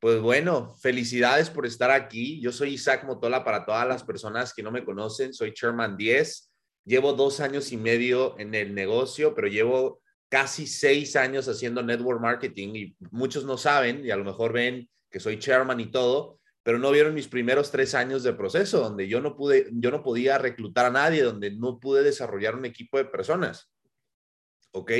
Pues bueno, felicidades por estar aquí. Yo soy Isaac Motola para todas las personas que no me conocen. Soy Chairman 10. Llevo dos años y medio en el negocio, pero llevo casi seis años haciendo network marketing y muchos no saben y a lo mejor ven que soy chairman y todo, pero no vieron mis primeros tres años de proceso donde yo no pude, yo no podía reclutar a nadie, donde no pude desarrollar un equipo de personas. ¿Ok?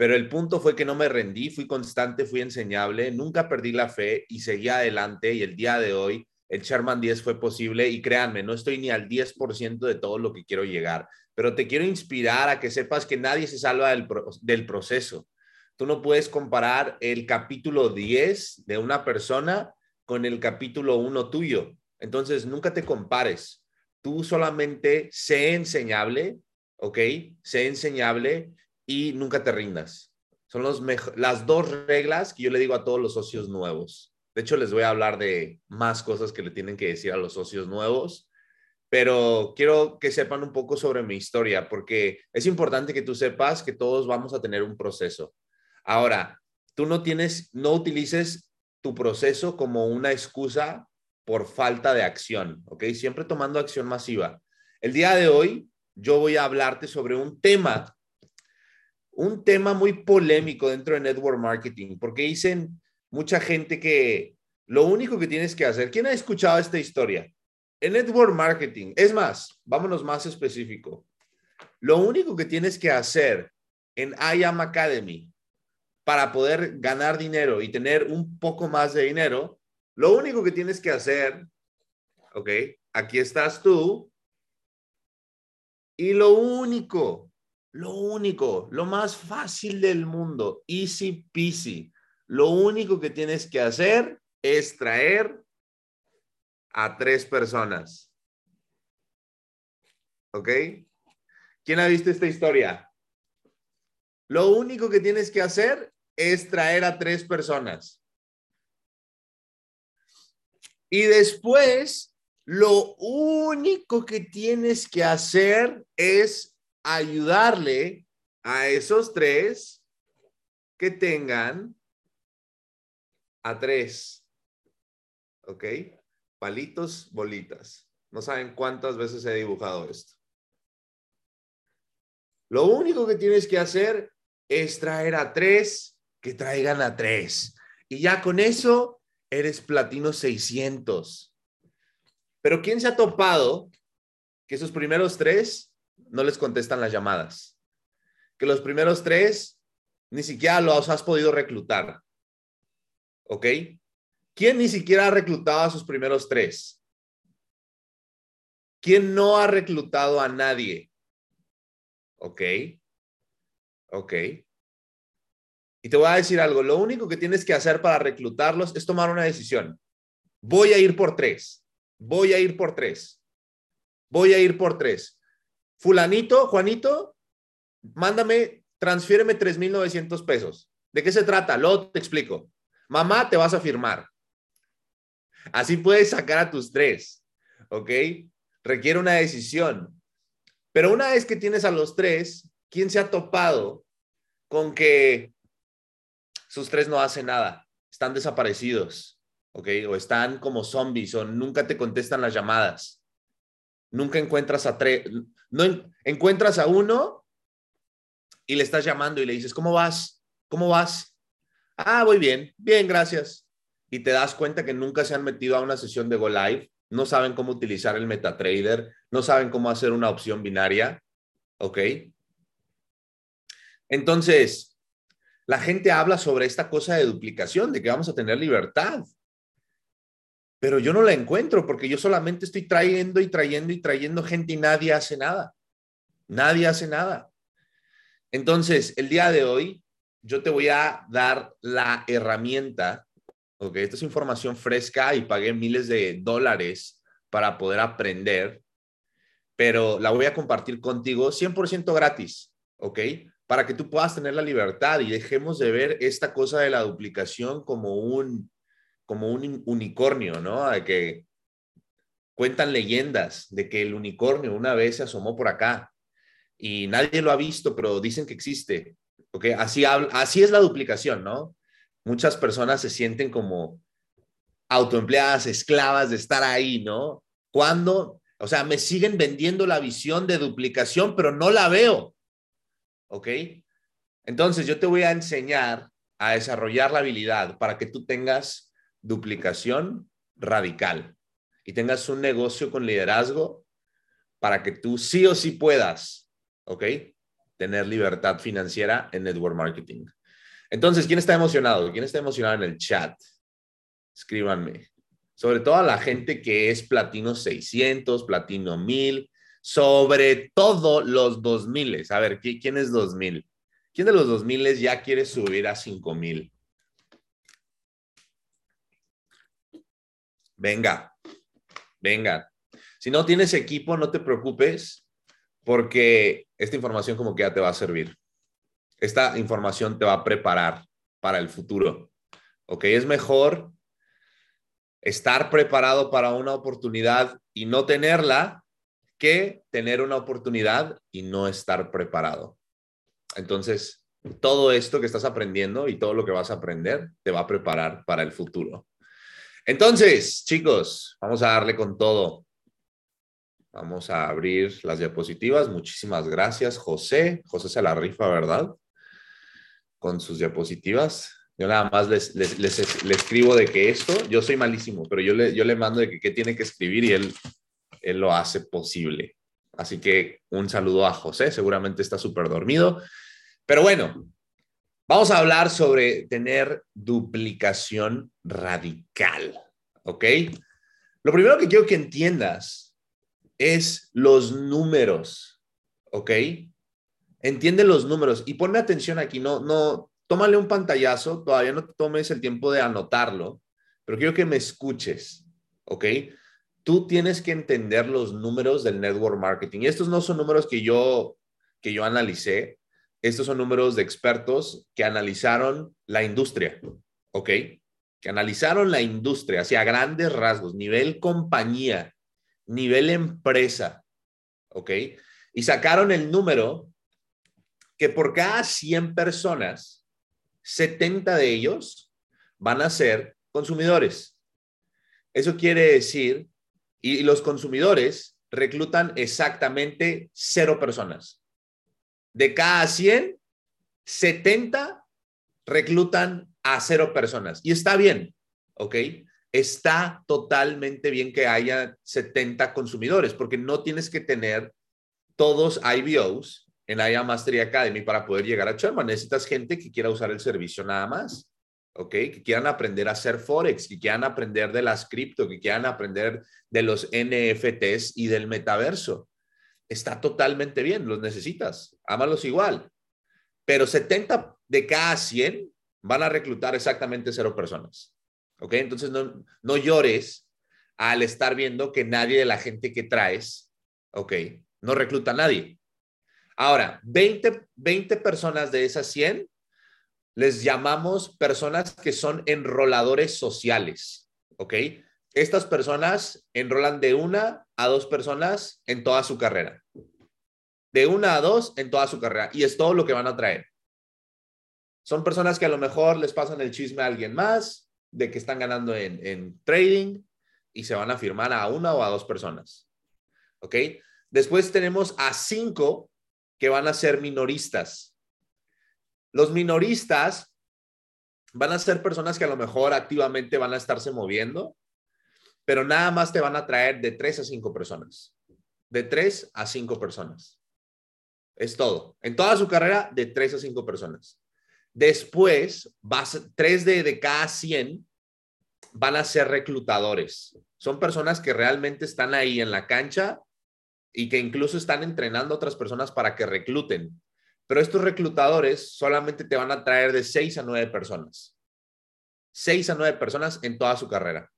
Pero el punto fue que no me rendí, fui constante, fui enseñable, nunca perdí la fe y seguí adelante y el día de hoy el Chairman 10 fue posible y créanme, no estoy ni al 10% de todo lo que quiero llegar, pero te quiero inspirar a que sepas que nadie se salva del, del proceso. Tú no puedes comparar el capítulo 10 de una persona con el capítulo 1 tuyo. Entonces, nunca te compares. Tú solamente sé enseñable, ¿ok? Sé enseñable y nunca te rindas. Son los las dos reglas que yo le digo a todos los socios nuevos. De hecho, les voy a hablar de más cosas que le tienen que decir a los socios nuevos, pero quiero que sepan un poco sobre mi historia, porque es importante que tú sepas que todos vamos a tener un proceso. Ahora, tú no tienes, no utilices tu proceso como una excusa por falta de acción, ¿ok? Siempre tomando acción masiva. El día de hoy, yo voy a hablarte sobre un tema, un tema muy polémico dentro de Network Marketing, porque dicen, mucha gente que lo único que tienes que hacer, ¿quién ha escuchado esta historia? En network marketing, es más, vámonos más específico. Lo único que tienes que hacer en IAM Academy para poder ganar dinero y tener un poco más de dinero, lo único que tienes que hacer, ok, aquí estás tú, y lo único, lo único, lo más fácil del mundo, easy peasy, lo único que tienes que hacer es traer a tres personas. ¿Ok? ¿Quién ha visto esta historia? Lo único que tienes que hacer es traer a tres personas. Y después, lo único que tienes que hacer es ayudarle a esos tres que tengan a tres. ¿Ok? Palitos, bolitas. No saben cuántas veces he dibujado esto. Lo único que tienes que hacer es traer a tres que traigan a tres. Y ya con eso eres platino 600. Pero ¿quién se ha topado que esos primeros tres no les contestan las llamadas? Que los primeros tres ni siquiera los has podido reclutar. ¿Ok? ¿Quién ni siquiera ha reclutado a sus primeros tres? ¿Quién no ha reclutado a nadie? ¿Ok? ¿Ok? Y te voy a decir algo, lo único que tienes que hacer para reclutarlos es tomar una decisión. Voy a ir por tres. Voy a ir por tres. Voy a ir por tres. Fulanito, Juanito, mándame, transfiéreme 3,900 pesos. ¿De qué se trata? Lo te explico. Mamá, te vas a firmar. Así puedes sacar a tus tres, ¿ok? Requiere una decisión. Pero una vez que tienes a los tres, ¿quién se ha topado con que sus tres no hacen nada? Están desaparecidos, ¿ok? O están como zombies o nunca te contestan las llamadas. Nunca encuentras a tres, no encuentras a uno y le estás llamando y le dices, ¿cómo vas? ¿Cómo vas? Ah, muy bien, bien, gracias. Y te das cuenta que nunca se han metido a una sesión de Go Live, no saben cómo utilizar el MetaTrader, no saben cómo hacer una opción binaria, ¿ok? Entonces, la gente habla sobre esta cosa de duplicación, de que vamos a tener libertad. Pero yo no la encuentro porque yo solamente estoy trayendo y trayendo y trayendo gente y nadie hace nada. Nadie hace nada. Entonces, el día de hoy yo te voy a dar la herramienta, ok, esta es información fresca y pagué miles de dólares para poder aprender, pero la voy a compartir contigo 100% gratis, ok, para que tú puedas tener la libertad y dejemos de ver esta cosa de la duplicación como un, como un unicornio, ¿no? De que cuentan leyendas de que el unicornio una vez se asomó por acá y nadie lo ha visto, pero dicen que existe. ¿ok? Así, así es la duplicación, ¿no? Muchas personas se sienten como, autoempleadas, esclavas de estar ahí, ¿no? Cuando, o sea, me siguen vendiendo la visión de duplicación, pero no la veo. ¿Ok? Entonces, yo te voy a enseñar a desarrollar la habilidad para que tú tengas duplicación radical y tengas un negocio con liderazgo para que tú sí o sí puedas, ¿ok? Tener libertad financiera en network marketing. Entonces, ¿quién está emocionado? ¿Quién está emocionado en el chat? Escríbanme. Sobre todo a la gente que es platino 600, platino 1000, sobre todo los 2000. A ver, ¿quién es 2000? ¿Quién de los 2000 ya quiere subir a 5000? Venga, venga. Si no tienes equipo, no te preocupes porque esta información como que ya te va a servir. Esta información te va a preparar para el futuro. ¿Ok? Es mejor estar preparado para una oportunidad y no tenerla que tener una oportunidad y no estar preparado. Entonces, todo esto que estás aprendiendo y todo lo que vas a aprender te va a preparar para el futuro. Entonces, chicos, vamos a darle con todo. Vamos a abrir las diapositivas. Muchísimas gracias, José. José se la rifa, ¿verdad? Con sus diapositivas. Yo nada más les, escribo de que esto, yo soy malísimo, pero yo le, yo le mando de que qué tiene que escribir y él, él lo hace posible. Así que un saludo a José, seguramente está súper dormido. Pero bueno, vamos a hablar sobre tener duplicación radical, ¿ok? Lo primero que quiero que entiendas es los números, ¿ok? Entiende los números y ponme atención aquí, no, no, tómale un pantallazo, todavía no te tomes el tiempo de anotarlo, pero quiero que me escuches, ¿ok? Tú tienes que entender los números del network marketing. Y estos no son números que yo, que yo analicé, estos son números de expertos que analizaron la industria, ¿ok? Que analizaron la industria hacia grandes rasgos, nivel compañía, nivel empresa, ¿ok? Y sacaron el número que por cada 100 personas, 70 de ellos van a ser consumidores. Eso quiere decir, y los consumidores reclutan exactamente cero personas. De cada 100, 70 reclutan a cero personas. Y está bien, ¿ok? Está totalmente bien que haya 70 consumidores, porque no tienes que tener todos IBOs en IA Mastery Academy para poder llegar a Sherman. Necesitas gente que quiera usar el servicio nada más, ¿ok? Que quieran aprender a hacer Forex, que quieran aprender de las cripto, que quieran aprender de los NFTs y del metaverso. Está totalmente bien, los necesitas, ámalos igual. Pero 70 de cada 100 van a reclutar exactamente cero personas, ¿ok? Entonces no, no llores al estar viendo que nadie de la gente que traes, ¿ok? No recluta a nadie. Ahora, 20, 20 personas de esas 100 les llamamos personas que son enroladores sociales, ¿ok? Estas personas enrolan de una a dos personas en toda su carrera. De una a dos en toda su carrera. Y es todo lo que van a traer. Son personas que a lo mejor les pasan el chisme a alguien más de que están ganando en, trading y se van a firmar a una o a dos personas. ¿Ok? Después tenemos a cinco que van a ser minoristas. Los minoristas van a ser personas que a lo mejor activamente van a estarse moviendo, pero nada más te van a traer de tres a cinco personas. De tres a cinco personas. Es todo. En toda su carrera, de tres a cinco personas. Después, vas, tres de, de cada 100 van a ser reclutadores. Son personas que realmente están ahí en la cancha y que incluso están entrenando a otras personas para que recluten. Pero estos reclutadores solamente te van a traer de seis a nueve personas. Seis a nueve personas en toda su carrera.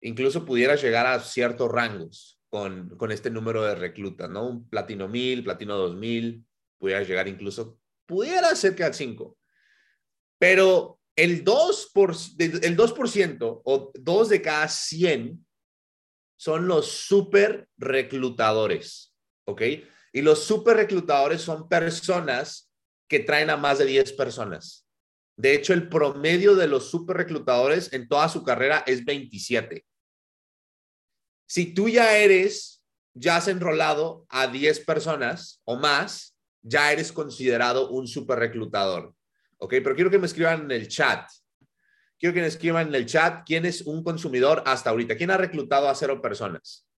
Incluso pudieras llegar a ciertos rangos con, con este número de reclutas, ¿no? Un platino 1000, platino 2000, pudieras llegar incluso, pudiera ser que a 5. Pero el 2%, por, el 2% o 2 de cada 100 son los super reclutadores, ¿ok? Y los super reclutadores son personas que traen a más de 10 personas. De hecho, el promedio de los super reclutadores en toda su carrera es 27. Si tú ya eres, ya has enrolado a 10 personas o más, ya eres considerado un super reclutador. ¿Ok? Pero quiero que me escriban en el chat. Quiero que me escriban en el chat quién es un consumidor hasta ahorita. ¿Quién ha reclutado a cero personas?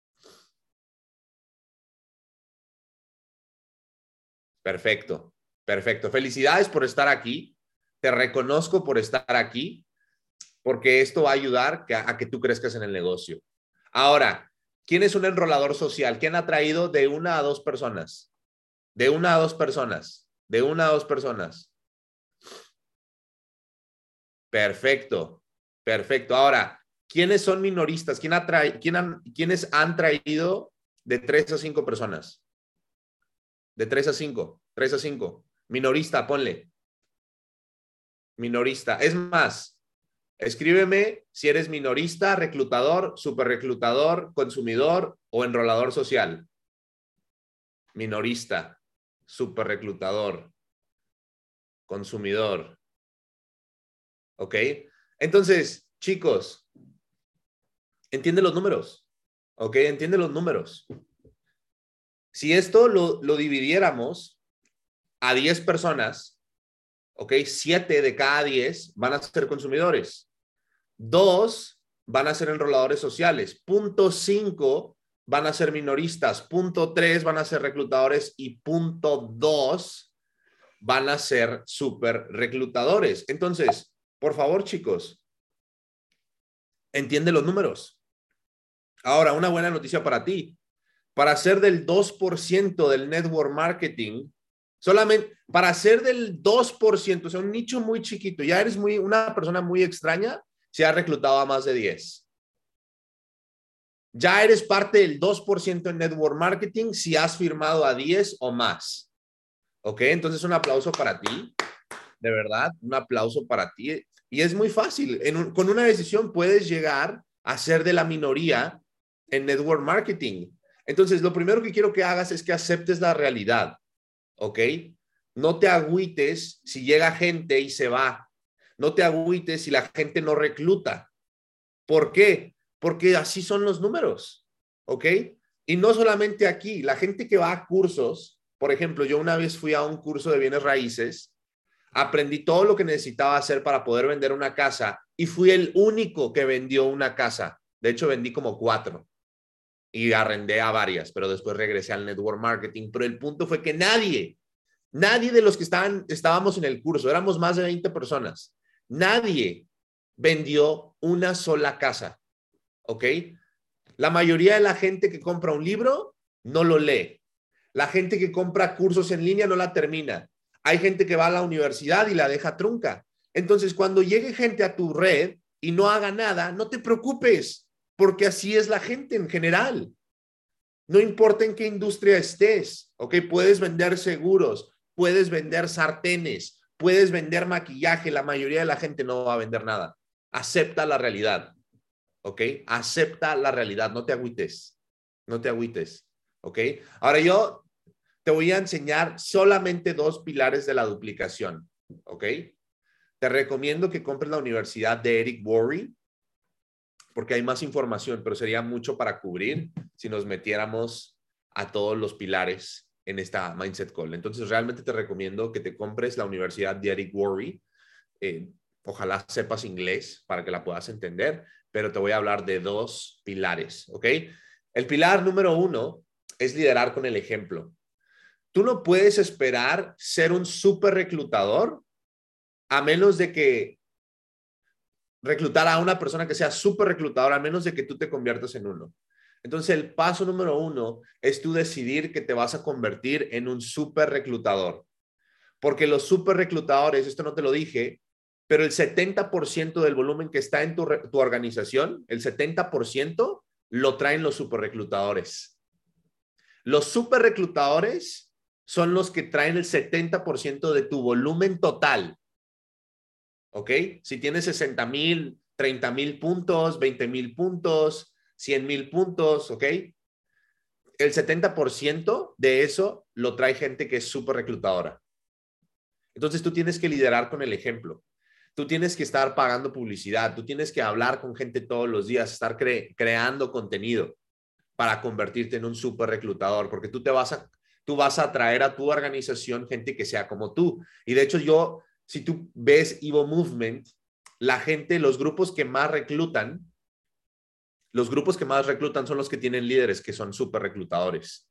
Perfecto, perfecto. Felicidades por estar aquí. Te reconozco por estar aquí, porque esto va a ayudar a que tú crezcas en el negocio. Ahora, ¿quién es un enrolador social? ¿Quién ha traído de una a dos personas? De una a dos personas. De una a dos personas. Perfecto, perfecto. Ahora, ¿quiénes son minoristas? ¿Quién ha quién ¿Quiénes han traído de tres a cinco personas? De 3 a 5. 3 a 5. Minorista, ponle. Minorista. Es más, escríbeme si eres minorista, reclutador, super reclutador, consumidor o enrolador social. Minorista, super reclutador, consumidor. ¿Ok? Entonces, chicos, entiende los números. ¿Ok? Entiende los números. Si esto lo, dividiéramos a 10 personas, ¿ok? 7 de cada 10 van a ser consumidores. Dos van a ser enroladores sociales. Punto 5 van a ser minoristas. Punto 3 van a ser reclutadores. Y punto 2 van a ser super reclutadores. Entonces, por favor, chicos, entiende los números. Ahora, una buena noticia para ti para ser del 2% del network marketing, solamente para ser del 2%, o sea, un nicho muy chiquito, ya eres muy, una persona muy extraña, se ha reclutado a más de 10. Ya eres parte del 2% en network marketing si has firmado a 10 o más. ¿Ok? Entonces, un aplauso para ti. De verdad, un aplauso para ti. Y es muy fácil. con una decisión puedes llegar a ser de la minoría en network marketing. Entonces, lo primero que quiero que hagas es que aceptes la realidad, ¿ok? No te agüites si llega gente y se va. No te agüites si la gente no recluta. ¿Por qué? Porque así son los números, ¿ok? Y no solamente aquí, la gente que va a cursos, por ejemplo, yo una vez fui a un curso de bienes raíces, aprendí todo lo que necesitaba hacer para poder vender una casa y fui el único que vendió una casa. De hecho, vendí como cuatro y arrendé a varias, pero después regresé al network marketing. Pero el punto fue que nadie, nadie de los que estaban, estábamos en el curso, éramos más de 20 personas, nadie vendió una sola casa. ¿Ok? La mayoría de la gente que compra un libro no lo lee. La gente que compra cursos en línea no la termina. Hay gente que va a la universidad y la deja trunca. Entonces, cuando llegue gente a tu red y no haga nada, no te preocupes porque así es la gente en general. No importa en qué industria estés, ¿ok? Puedes vender seguros, puedes vender sartenes, puedes vender maquillaje, la mayoría de la gente no va a vender nada. Acepta la realidad, ¿ok? Acepta la realidad, no te agüites, no te agüites, ¿ok? Ahora yo te voy a enseñar solamente dos pilares de la duplicación, ¿ok? Te recomiendo que compres la Universidad de Eric Worre porque hay más información, pero sería mucho para cubrir si nos metiéramos a todos los pilares en esta Mindset Call. Entonces, realmente te recomiendo que te compres la Universidad de Eric Worre. Eh, ojalá sepas inglés para que la puedas entender, pero te voy a hablar de dos pilares, ¿ok? El pilar número uno es liderar con el ejemplo. Tú no puedes esperar ser un súper reclutador a menos de que reclutar a una persona que sea súper reclutadora, a menos de que tú te conviertas en uno. Entonces, el paso número uno es tú decidir que te vas a convertir en un súper reclutador. Porque los súper reclutadores, esto no te lo dije, pero el 70% del volumen que está en tu, tu organización, el 70% lo traen los super reclutadores. Los super reclutadores son los que traen el 70% de tu volumen total. ¿Ok? Si tienes 60 mil, 30 mil puntos, 20 mil puntos, 100 mil puntos, ¿ok? El 70% de eso lo trae gente que es súper reclutadora. Entonces tú tienes que liderar con el ejemplo. Tú tienes que estar pagando publicidad, tú tienes que hablar con gente todos los días, estar creando contenido para convertirte en un super reclutador, porque tú te vas a, tú vas a traer a tu organización gente que sea como tú. Y de hecho yo, si tú ves Evo Movement, la gente, los grupos que más reclutan, los grupos que más reclutan son los que tienen líderes que son super reclutadores.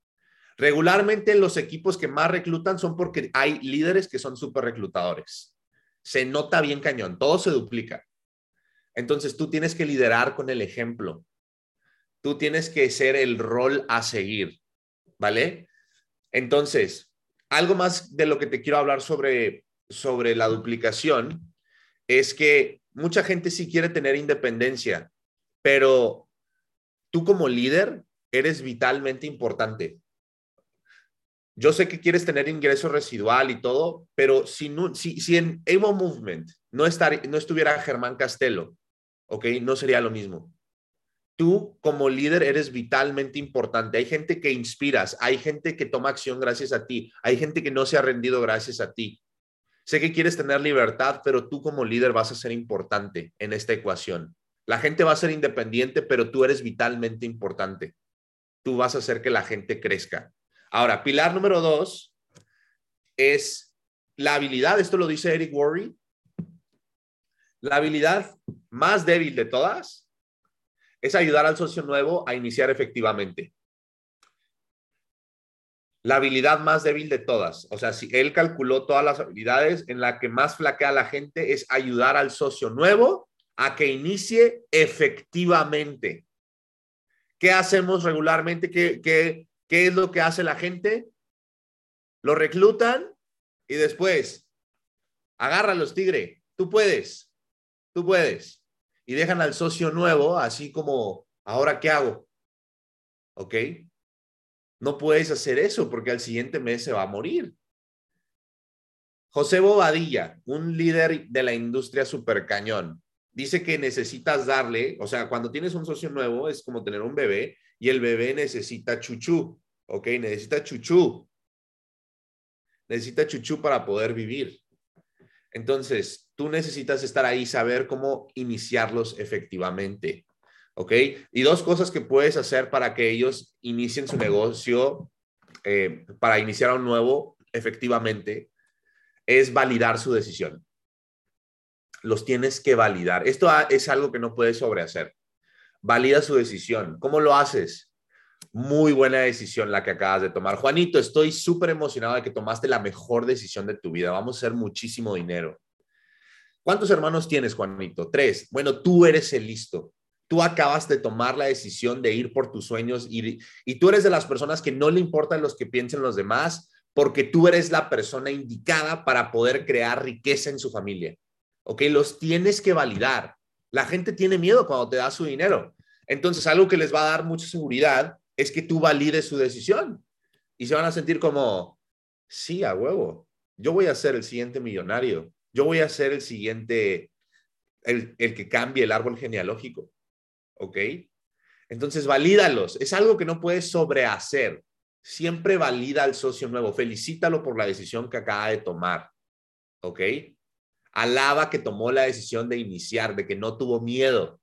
Regularmente los equipos que más reclutan son porque hay líderes que son súper reclutadores. Se nota bien cañón, todo se duplica. Entonces tú tienes que liderar con el ejemplo. Tú tienes que ser el rol a seguir, ¿vale? Entonces, algo más de lo que te quiero hablar sobre, sobre la duplicación es que mucha gente sí quiere tener independencia, pero tú como líder eres vitalmente importante yo sé que quieres tener ingreso residual y todo, pero si, no, si, si en Evo Movement no, estar, no estuviera Germán Castelo, ¿ok? No sería lo mismo. Tú como líder eres vitalmente importante. Hay gente que inspiras, hay gente que toma acción gracias a ti, hay gente que no se ha rendido gracias a ti. Sé que quieres tener libertad, pero tú como líder vas a ser importante en esta ecuación. La gente va a ser independiente, pero tú eres vitalmente importante. Tú vas a hacer que la gente crezca. Ahora, pilar número dos es la habilidad, esto lo dice Eric Worre, la habilidad más débil de todas es ayudar al socio nuevo a iniciar efectivamente. La habilidad más débil de todas, o sea, si él calculó todas las habilidades, en la que más flaquea la gente es ayudar al socio nuevo a que inicie efectivamente. ¿Qué hacemos regularmente? ¿Qué, qué, ¿Qué es lo que hace la gente? Lo reclutan y después, agárralos, tigre, tú puedes, tú puedes. Y dejan al socio nuevo, así como, ¿ahora qué hago? ¿Ok? No puedes hacer eso porque al siguiente mes se va a morir. José Bobadilla, un líder de la industria super cañón, dice que necesitas darle, o sea, cuando tienes un socio nuevo es como tener un bebé y el bebé necesita chuchú. ¿ok? Necesita chuchú. Necesita chuchú para poder vivir. Entonces, tú necesitas estar ahí, saber cómo iniciarlos efectivamente. ¿Ok? Y dos cosas que puedes hacer para que ellos inicien su negocio, eh, para iniciar un nuevo efectivamente, es validar su decisión. Los tienes que validar. Esto es algo que no puedes sobrehacer. Valida su decisión. ¿Cómo lo haces? Muy buena decisión la que acabas de tomar. Juanito, estoy súper emocionado de que tomaste la mejor decisión de tu vida. Vamos a hacer muchísimo dinero. ¿Cuántos hermanos tienes, Juanito? Tres. Bueno, tú eres el listo. Tú acabas de tomar la decisión de ir por tus sueños y, tú eres de las personas que no le importan los que piensen los demás porque tú eres la persona indicada para poder crear riqueza en su familia. ¿Ok? Los tienes que validar. La gente tiene miedo cuando te da su dinero. Entonces, algo que les va a dar mucha seguridad es que tú valides su decisión y se van a sentir como, sí, a huevo, yo voy a ser el siguiente millonario, yo voy a ser el siguiente, el que cambie el árbol genealógico, ¿ok? Entonces, valídalos, es algo que no puedes sobrehacer. Siempre valida al socio nuevo, felicítalo por la decisión que acaba de tomar, ¿ok? Alaba que tomó la decisión de iniciar, de que no tuvo miedo,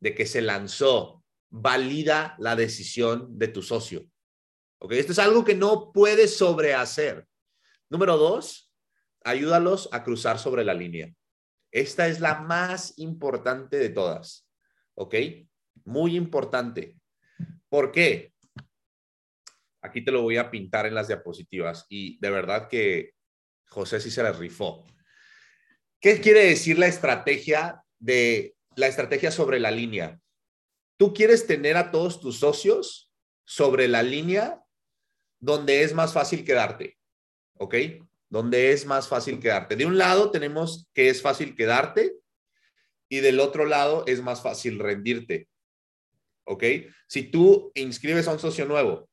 de que se lanzó, valida la decisión de tu socio. ¿Ok? Esto es algo que no puedes sobrehacer. Número dos, ayúdalos a cruzar sobre la línea. Esta es la más importante de todas. ¿Ok? Muy importante. ¿Por qué? Aquí te lo voy a pintar en las diapositivas y de verdad que José sí se la rifó. ¿Qué quiere decir la estrategia de la estrategia sobre la línea? Tú quieres tener a todos tus socios sobre la línea donde es más fácil quedarte, ¿ok? Donde es más fácil quedarte. De un lado tenemos que es fácil quedarte y del otro lado es más fácil rendirte, ¿ok? Si tú inscribes a un socio nuevo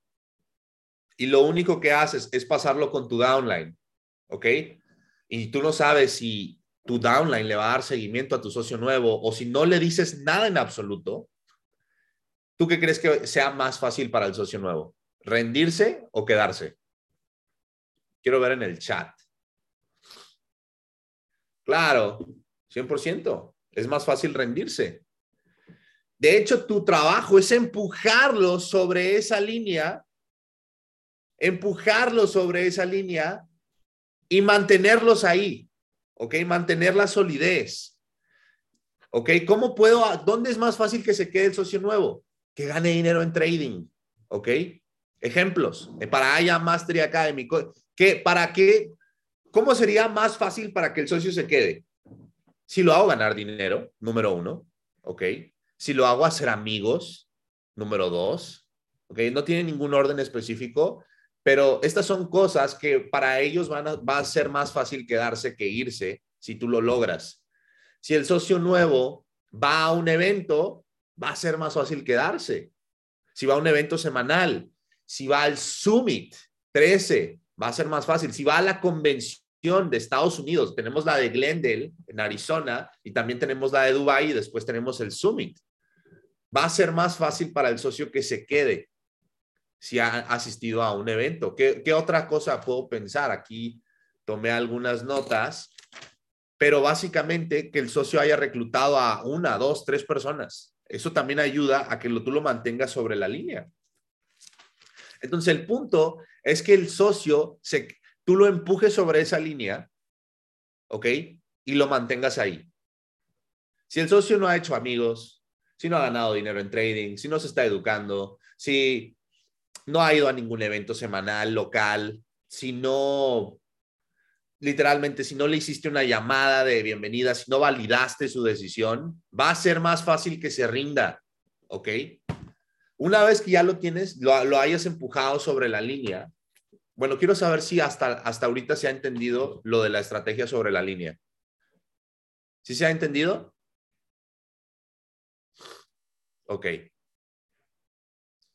y lo único que haces es pasarlo con tu downline, ¿ok? Y tú no sabes si tu downline le va a dar seguimiento a tu socio nuevo o si no le dices nada en absoluto, ¿Tú qué crees que sea más fácil para el socio nuevo? ¿Rendirse o quedarse? Quiero ver en el chat. Claro, 100%. Es más fácil rendirse. De hecho, tu trabajo es empujarlos sobre esa línea, empujarlos sobre esa línea y mantenerlos ahí, ¿ok? Mantener la solidez. ¿Ok? ¿Cómo puedo, dónde es más fácil que se quede el socio nuevo? Que gane dinero en trading, ¿ok? Ejemplos, eh, para Haya Mastery Academy, ¿qué, ¿para qué? ¿Cómo sería más fácil para que el socio se quede? Si lo hago ganar dinero, número uno, ¿ok? Si lo hago hacer amigos, número dos, ¿ok? No tiene ningún orden específico, pero estas son cosas que para ellos van a, va a ser más fácil quedarse que irse si tú lo logras. Si el socio nuevo va a un evento, va a ser más fácil quedarse. Si va a un evento semanal, si va al Summit 13, va a ser más fácil. Si va a la convención de Estados Unidos, tenemos la de Glendale en Arizona y también tenemos la de Dubai y después tenemos el Summit. Va a ser más fácil para el socio que se quede si ha asistido a un evento. ¿Qué, qué otra cosa puedo pensar? Aquí tomé algunas notas pero básicamente que el socio haya reclutado a una, dos, tres personas. Eso también ayuda a que lo, tú lo mantengas sobre la línea. Entonces, el punto es que el socio, se, tú lo empujes sobre esa línea, ¿ok? Y lo mantengas ahí. Si el socio no ha hecho amigos, si no ha ganado dinero en trading, si no se está educando, si no ha ido a ningún evento semanal, local, si no literalmente, si no le hiciste una llamada de bienvenida, si no validaste su decisión, va a ser más fácil que se rinda, ¿ok? Una vez que ya lo tienes, lo, hayas empujado sobre la línea, bueno, quiero saber si hasta, hasta ahorita se ha entendido lo de la estrategia sobre la línea. ¿Sí se ha entendido? Ok.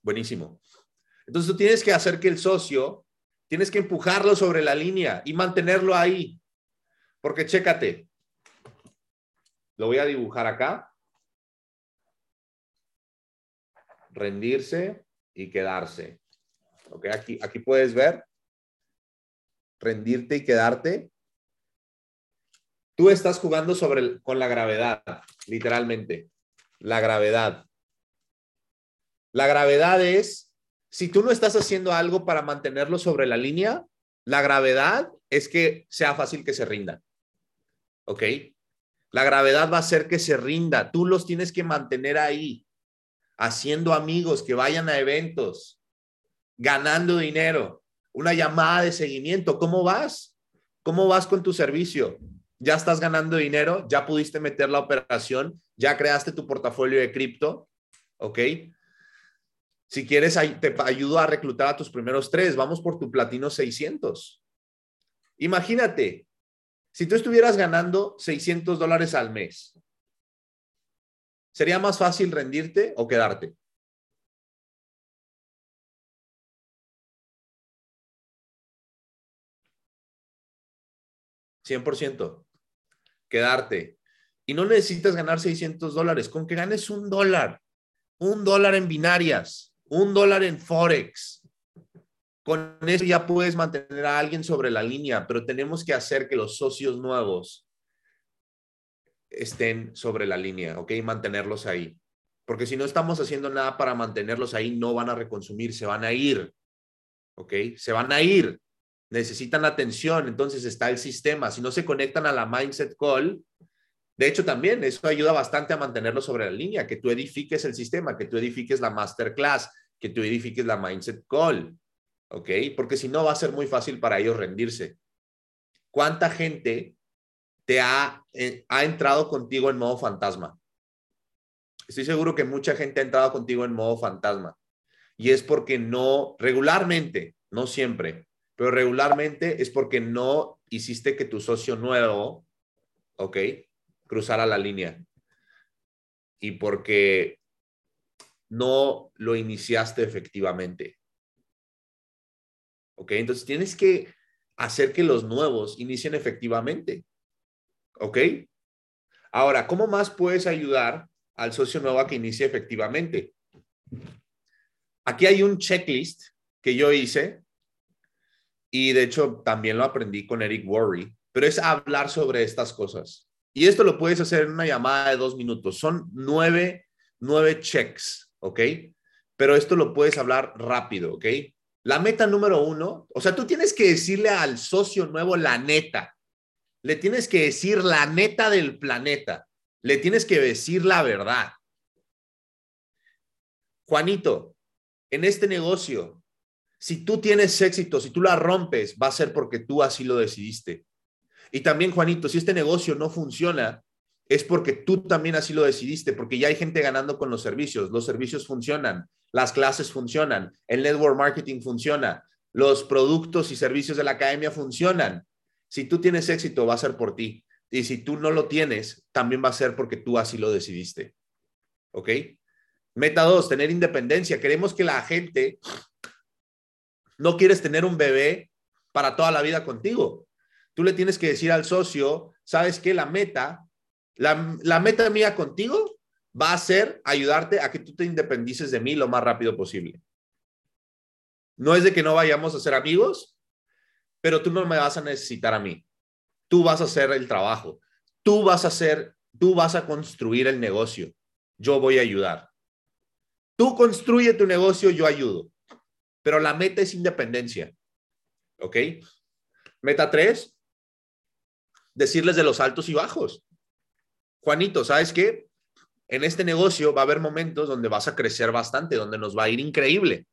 Buenísimo. Entonces tú tienes que hacer que el socio Tienes que empujarlo sobre la línea y mantenerlo ahí. Porque chécate. Lo voy a dibujar acá. Rendirse y quedarse. Ok, aquí, aquí puedes ver. Rendirte y quedarte. Tú estás jugando sobre con la gravedad, literalmente. La gravedad. La gravedad es si tú no estás haciendo algo para mantenerlo sobre la línea, la gravedad es que sea fácil que se rinda. ¿Ok? La gravedad va a hacer que se rinda. Tú los tienes que mantener ahí, haciendo amigos, que vayan a eventos, ganando dinero, una llamada de seguimiento. ¿Cómo vas? ¿Cómo vas con tu servicio? ¿Ya estás ganando dinero? ¿Ya pudiste meter la operación? ¿Ya creaste tu portafolio de cripto? ¿Ok? Si quieres, te ayudo a reclutar a tus primeros tres. Vamos por tu platino 600. Imagínate, si tú estuvieras ganando 600 dólares al mes, ¿sería más fácil rendirte o quedarte? ¿100%? Quedarte. Y no necesitas ganar 600 dólares. Con que ganes un dólar, un dólar en binarias, un dólar en Forex. Con eso ya puedes mantener a alguien sobre la línea, pero tenemos que hacer que los socios nuevos estén sobre la línea, ¿ok? Mantenerlos ahí. Porque si no estamos haciendo nada para mantenerlos ahí, no van a reconsumir, se van a ir, ¿ok? Se van a ir. Necesitan atención, entonces está el sistema. Si no se conectan a la Mindset Call, de hecho, también eso ayuda bastante a mantenerlos sobre la línea, que tú edifiques el sistema, que tú edifiques la masterclass, que tú edifiques la mindset call, ¿ok? Porque si no va a ser muy fácil para ellos rendirse. ¿Cuánta gente te ha, eh, ha entrado contigo en modo fantasma? Estoy seguro que mucha gente ha entrado contigo en modo fantasma. Y es porque no, regularmente, no siempre, pero regularmente es porque no hiciste que tu socio nuevo, ¿ok? Cruzara la línea. Y porque no lo iniciaste efectivamente. ¿Ok? Entonces tienes que hacer que los nuevos inicien efectivamente. ¿Ok? Ahora, ¿cómo más puedes ayudar al socio nuevo a que inicie efectivamente? Aquí hay un checklist que yo hice y de hecho también lo aprendí con Eric Worry, pero es hablar sobre estas cosas. Y esto lo puedes hacer en una llamada de dos minutos. Son nueve, nueve checks, ¿ok? Pero esto lo puedes hablar rápido, ¿ok? La meta número uno, o sea, tú tienes que decirle al socio nuevo la neta. Le tienes que decir la neta del planeta. Le tienes que decir la verdad. Juanito, en este negocio, si tú tienes éxito, si tú la rompes, va a ser porque tú así lo decidiste. Y también, Juanito, si este negocio no funciona, es porque tú también así lo decidiste, porque ya hay gente ganando con los servicios, los servicios funcionan, las clases funcionan, el network marketing funciona, los productos y servicios de la academia funcionan. Si tú tienes éxito, va a ser por ti. Y si tú no lo tienes, también va a ser porque tú así lo decidiste. ¿Ok? Meta dos, tener independencia. Queremos que la gente no quieres tener un bebé para toda la vida contigo. Tú le tienes que decir al socio, ¿sabes qué? La meta, la, meta mía contigo va a ser ayudarte a que tú te independices de mí lo más rápido posible. No es de que no vayamos a ser amigos, pero tú no me vas a necesitar a mí. Tú vas a hacer el trabajo. Tú vas a hacer, tú vas a construir el negocio. Yo voy a ayudar. Tú construye tu negocio, yo ayudo. Pero la meta es independencia. ¿Ok? Meta tres, decirles de los altos y bajos. Juanito, ¿sabes qué? En este negocio va a haber momentos donde vas a crecer bastante, donde nos va a ir increíble.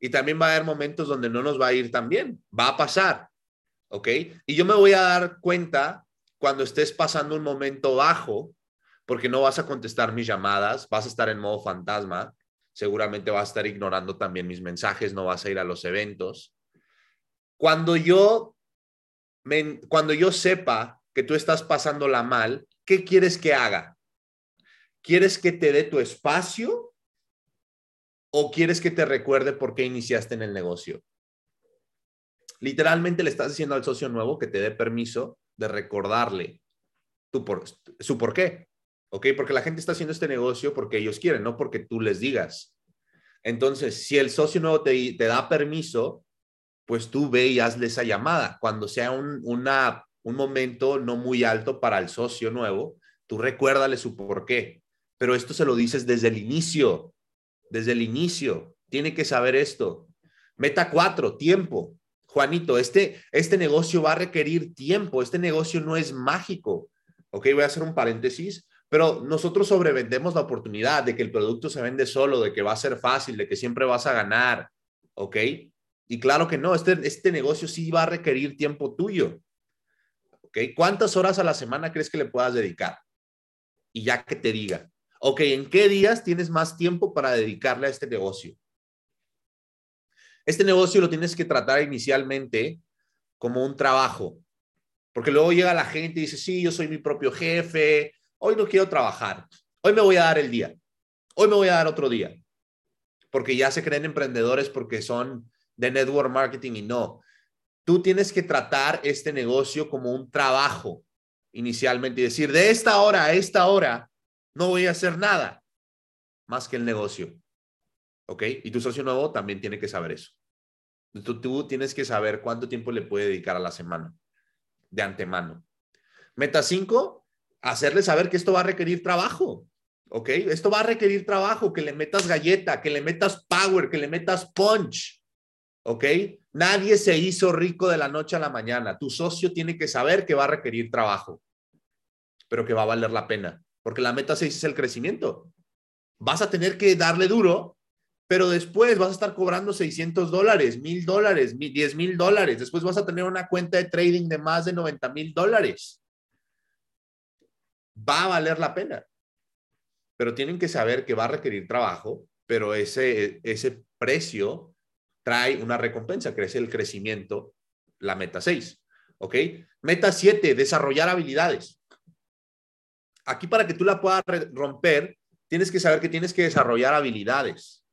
Y también va a haber momentos donde no nos va a ir tan bien. Va a pasar. ¿Ok? Y yo me voy a dar cuenta cuando estés pasando un momento bajo, porque no vas a contestar mis llamadas, vas a estar en modo fantasma, seguramente vas a estar ignorando también mis mensajes, no vas a ir a los eventos. Cuando yo, cuando yo sepa que tú estás pasándola mal, ¿qué quieres que haga? ¿Quieres que te dé tu espacio o quieres que te recuerde por qué iniciaste en el negocio? Literalmente le estás diciendo al socio nuevo que te dé permiso de recordarle por, su por qué. ¿Ok? Porque la gente está haciendo este negocio porque ellos quieren, no porque tú les digas. Entonces, si el socio nuevo te, da permiso, pues tú ve y hazle esa llamada. Cuando sea un, una un momento no muy alto para el socio nuevo, tú recuérdale su por qué. Pero esto se lo dices desde el inicio, desde el inicio. Tiene que saber esto. Meta cuatro, tiempo. Juanito, este, este negocio va a requerir tiempo. Este negocio no es mágico. Ok, voy a hacer un paréntesis, pero nosotros sobrevendemos la oportunidad de que el producto se vende solo, de que va a ser fácil, de que siempre vas a ganar. Ok, y claro que no, este, este negocio sí va a requerir tiempo tuyo. ¿Cuántas horas a la semana crees que le puedas dedicar? Y ya que te diga, ok, ¿en qué días tienes más tiempo para dedicarle a este negocio? Este negocio lo tienes que tratar inicialmente como un trabajo, porque luego llega la gente y dice, sí, yo soy mi propio jefe, hoy no quiero trabajar, hoy me voy a dar el día, hoy me voy a dar otro día, porque ya se creen emprendedores porque son de network marketing y no, tú tienes que tratar este negocio como un trabajo inicialmente y decir, de esta hora a esta hora no voy a hacer nada más que el negocio. ¿Ok? Y tu socio nuevo también tiene que saber eso. Tú, tienes que saber cuánto tiempo le puede dedicar a la semana de antemano. Meta 5, hacerle saber que esto va a requerir trabajo. ¿Ok? Esto va a requerir trabajo, que le metas galleta, que le metas power, que le metas punch. ¿Ok? Nadie se hizo rico de la noche a la mañana. Tu socio tiene que saber que va a requerir trabajo, pero que va a valer la pena, porque la meta 6 es el crecimiento. Vas a tener que darle duro, pero después vas a estar cobrando 600 dólares, mil dólares, 10 mil dólares. Después vas a tener una cuenta de trading de más de 90 mil dólares. Va a valer la pena, pero tienen que saber que va a requerir trabajo, pero ese, ese precio trae una recompensa, crece el crecimiento, la meta 6. ¿Ok? Meta 7, desarrollar habilidades. Aquí para que tú la puedas romper, tienes que saber que tienes que desarrollar habilidades,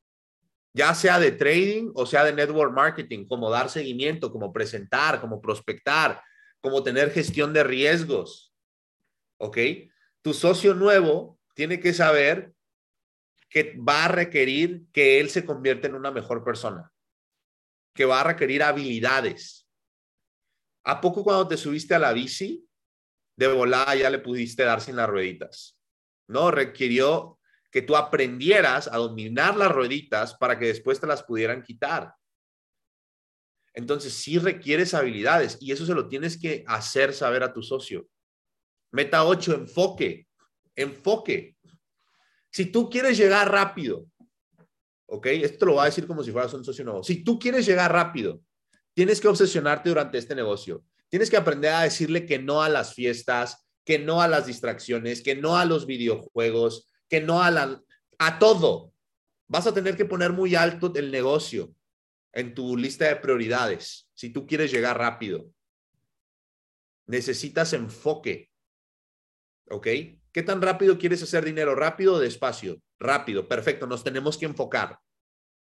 ya sea de trading o sea de network marketing, como dar seguimiento, como presentar, como prospectar, como tener gestión de riesgos. ¿Ok? Tu socio nuevo tiene que saber que va a requerir que él se convierta en una mejor persona que va a requerir habilidades. ¿A poco cuando te subiste a la bici de volada ya le pudiste dar sin las rueditas. No, requirió que tú aprendieras a dominar las rueditas para que después te las pudieran quitar. Entonces, sí requieres habilidades y eso se lo tienes que hacer saber a tu socio. Meta 8, enfoque. Enfoque. Si tú quieres llegar rápido, ¿ok? Esto lo voy a decir como si fueras un socio nuevo. Si tú quieres llegar rápido, tienes que obsesionarte durante este negocio. Tienes que aprender a decirle que no a las fiestas, que no a las distracciones, que no a los videojuegos, que no a la, a todo. Vas a tener que poner muy alto el negocio en tu lista de prioridades si tú quieres llegar rápido. Necesitas enfoque. ¿Ok? ¿Qué tan rápido quieres hacer dinero? ¿Rápido o despacio? Rápido, perfecto. Nos tenemos que enfocar.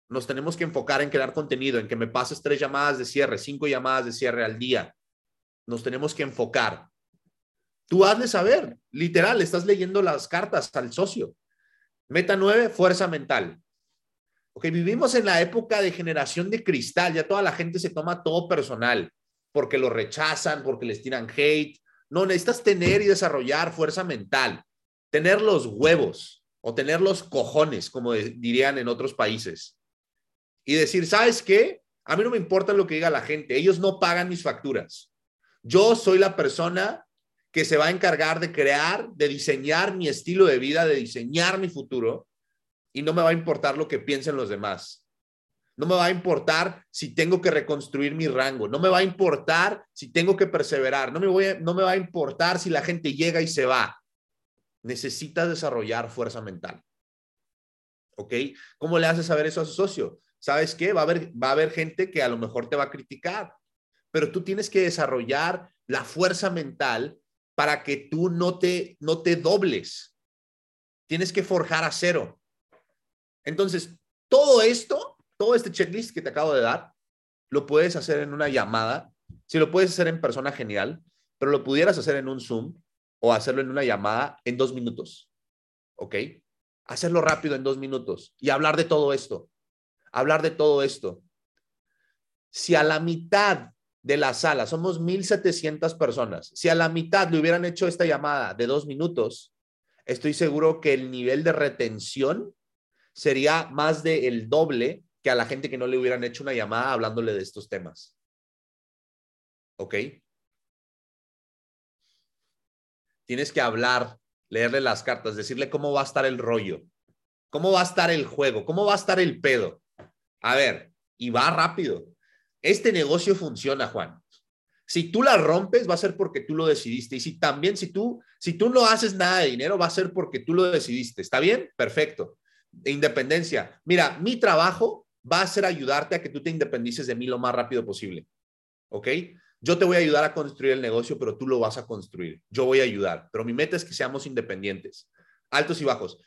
Nos tenemos que enfocar en crear contenido, en que me pases tres llamadas de cierre, cinco llamadas de cierre al día. Nos tenemos que enfocar. Tú has de saber, literal, estás leyendo las cartas al socio. Meta nueve, fuerza mental. Ok, vivimos en la época de generación de cristal, ya toda la gente se toma todo personal, porque lo rechazan, porque les tiran hate. No, necesitas tener y desarrollar fuerza mental, tener los huevos o tener los cojones, como dirían en otros países. Y decir, ¿sabes qué? A mí no me importa lo que diga la gente, ellos no pagan mis facturas. Yo soy la persona que se va a encargar de crear, de diseñar mi estilo de vida, de diseñar mi futuro, y no me va a importar lo que piensen los demás. No me va a importar si tengo que reconstruir mi rango, no me va a importar si tengo que perseverar, no me, voy no me va a importar si la gente llega y se va. Necesitas desarrollar fuerza mental. ¿Ok? ¿Cómo le haces saber eso a su socio? ¿Sabes qué? Va a haber, va a haber gente que a lo mejor te va a criticar, pero tú tienes que desarrollar la fuerza mental para que tú no te, no te dobles. Tienes que forjar a cero. Entonces, todo esto, todo este checklist que te acabo de dar, lo puedes hacer en una llamada. Si lo puedes hacer en persona, genial, pero lo pudieras hacer en un Zoom o hacerlo en una llamada en dos minutos. ¿Ok? Hacerlo rápido en dos minutos y hablar de todo esto. Hablar de todo esto. Si a la mitad de la sala, somos 1.700 personas. Si a la mitad le hubieran hecho esta llamada de dos minutos, estoy seguro que el nivel de retención sería más del el doble que a la gente que no le hubieran hecho una llamada hablándole de estos temas. ¿Ok? Tienes que hablar, leerle las cartas, decirle cómo va a estar el rollo, cómo va a estar el juego, cómo va a estar el pedo. A ver, y va rápido. Este negocio funciona, Juan. Si tú la rompes, va a ser porque tú lo decidiste. Y si también, si tú, si tú no haces nada de dinero, va a ser porque tú lo decidiste. ¿Está bien? Perfecto. Independencia. Mira, mi trabajo va a ser ayudarte a que tú te independices de mí lo más rápido posible. ¿Ok? Yo te voy a ayudar a construir el negocio, pero tú lo vas a construir. Yo voy a ayudar, pero mi meta es que seamos independientes. Altos y bajos.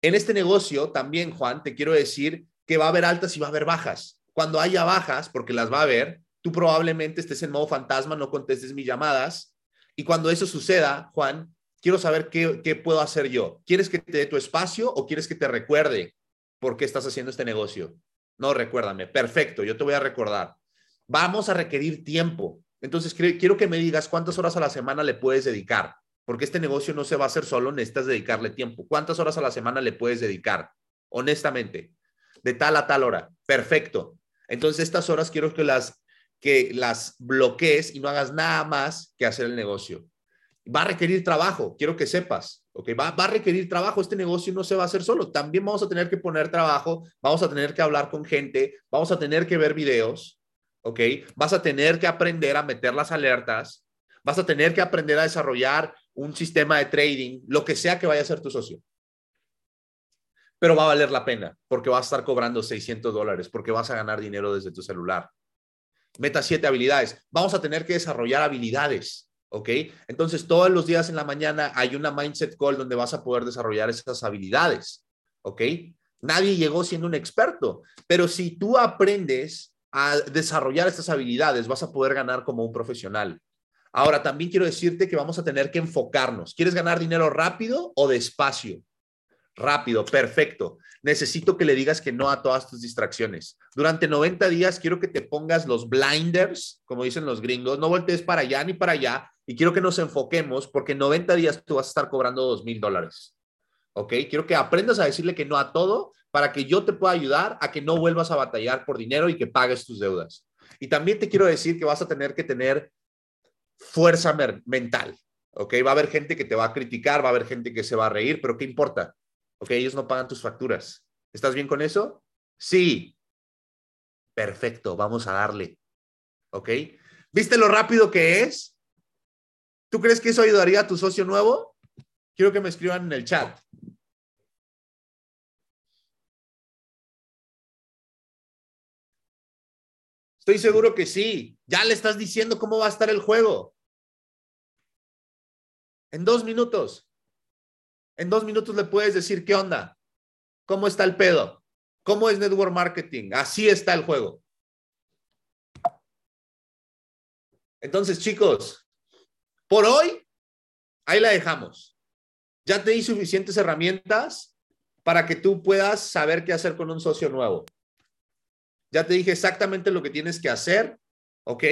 En este negocio también, Juan, te quiero decir que va a haber altas y va a haber bajas. Cuando haya bajas, porque las va a haber, tú probablemente estés en modo fantasma, no contestes mis llamadas. Y cuando eso suceda, Juan, quiero saber qué, puedo hacer yo. ¿Quieres que te dé tu espacio o quieres que te recuerde por qué estás haciendo este negocio? No, recuérdame. Perfecto, yo te voy a recordar. Vamos a requerir tiempo. Entonces, quiero que me digas cuántas horas a la semana le puedes dedicar, porque este negocio no se va a hacer solo, necesitas dedicarle tiempo. ¿Cuántas horas a la semana le puedes dedicar? Honestamente, de tal a tal hora. Perfecto. Entonces, estas horas quiero que las, que las bloquees y no hagas nada más que hacer el negocio. Va a requerir trabajo, quiero que sepas, ¿ok? Va, a requerir trabajo, este negocio no se va a hacer solo, también vamos a tener que poner trabajo, vamos a tener que hablar con gente, vamos a tener que ver videos, ¿ok? Vas a tener que aprender a meter las alertas, vas a tener que aprender a desarrollar un sistema de trading, lo que sea que vaya a ser tu socio pero va a valer la pena porque vas a estar cobrando 600 dólares, porque vas a ganar dinero desde tu celular. Meta siete habilidades. Vamos a tener que desarrollar habilidades, ¿ok? Entonces, todos los días en la mañana hay una mindset call donde vas a poder desarrollar esas habilidades, ¿ok? Nadie llegó siendo un experto, pero si tú aprendes a desarrollar estas habilidades, vas a poder ganar como un profesional. Ahora, también quiero decirte que vamos a tener que enfocarnos. ¿Quieres ganar dinero rápido o despacio? rápido, perfecto. Necesito que le digas que no a todas tus distracciones. Durante 90 días quiero que te pongas los blinders, como dicen los gringos, no voltees para allá ni para allá, y quiero que nos enfoquemos porque en 90 días tú vas a estar cobrando dos mil dólares. ¿Ok? Quiero que aprendas a decirle que no a todo para que yo te pueda ayudar a que no vuelvas a batallar por dinero y que pagues tus deudas. Y también te quiero decir que vas a tener que tener fuerza mental. ¿Ok? Va a haber gente que te va a criticar, va a haber gente que se va a reír, pero ¿qué importa? ¿Ok? Ellos no pagan tus facturas. ¿Estás bien con eso? Sí. Perfecto, vamos a darle. ¿Ok? ¿Viste lo rápido que es? ¿Tú crees que eso ayudaría a tu socio nuevo? Quiero que me escriban en el chat. Estoy seguro que sí. Ya le estás diciendo cómo va a estar el juego. En dos minutos. En dos minutos le puedes decir qué onda, cómo está el pedo, cómo es network marketing. Así está el juego. Entonces, chicos, por hoy, ahí la dejamos. Ya te di suficientes herramientas para que tú puedas saber qué hacer con un socio nuevo. Ya te dije exactamente lo que tienes que hacer, ¿ok?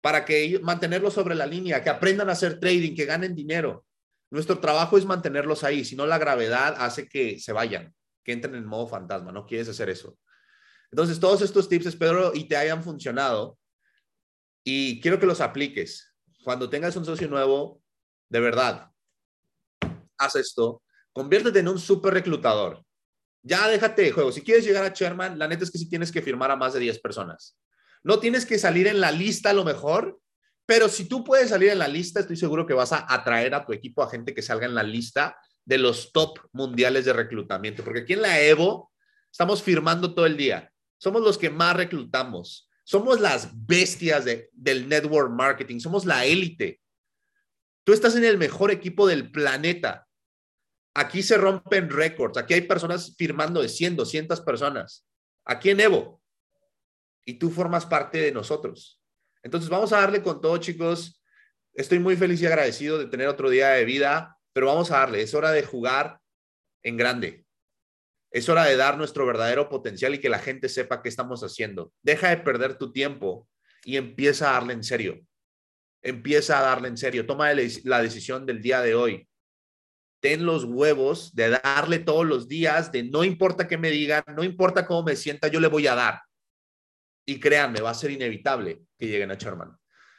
Para que mantenerlos sobre la línea, que aprendan a hacer trading, que ganen dinero. Nuestro trabajo es mantenerlos ahí, si no la gravedad hace que se vayan, que entren en modo fantasma, no quieres hacer eso. Entonces, todos estos tips espero y te hayan funcionado y quiero que los apliques. Cuando tengas un socio nuevo, de verdad, haz esto, conviértete en un super reclutador. Ya déjate de juego. Si quieres llegar a Chairman, la neta es que sí tienes que firmar a más de 10 personas. No tienes que salir en la lista a lo mejor, pero si tú puedes salir en la lista, estoy seguro que vas a atraer a tu equipo a gente que salga en la lista de los top mundiales de reclutamiento. Porque aquí en la Evo estamos firmando todo el día. Somos los que más reclutamos. Somos las bestias del network marketing, somos la élite. Tú estás en el mejor equipo del planeta. Aquí se rompen récords, aquí hay personas firmando de 100, 200 personas. Aquí en Evo. Y tú formas parte de nosotros. Entonces vamos a darle con todo, chicos. Estoy muy feliz y agradecido de tener otro día de vida, pero vamos a darle. Es hora de jugar en grande. Es hora de dar nuestro verdadero potencial y que la gente sepa qué estamos haciendo. Deja de perder tu tiempo y empieza a darle en serio. Empieza a darle en serio. Toma la decisión del día de hoy. Ten los huevos de darle todos los días, de no importa qué me digan, no importa cómo me sienta, yo le voy a dar. Y créanme, va a ser inevitable que lleguen a Charman.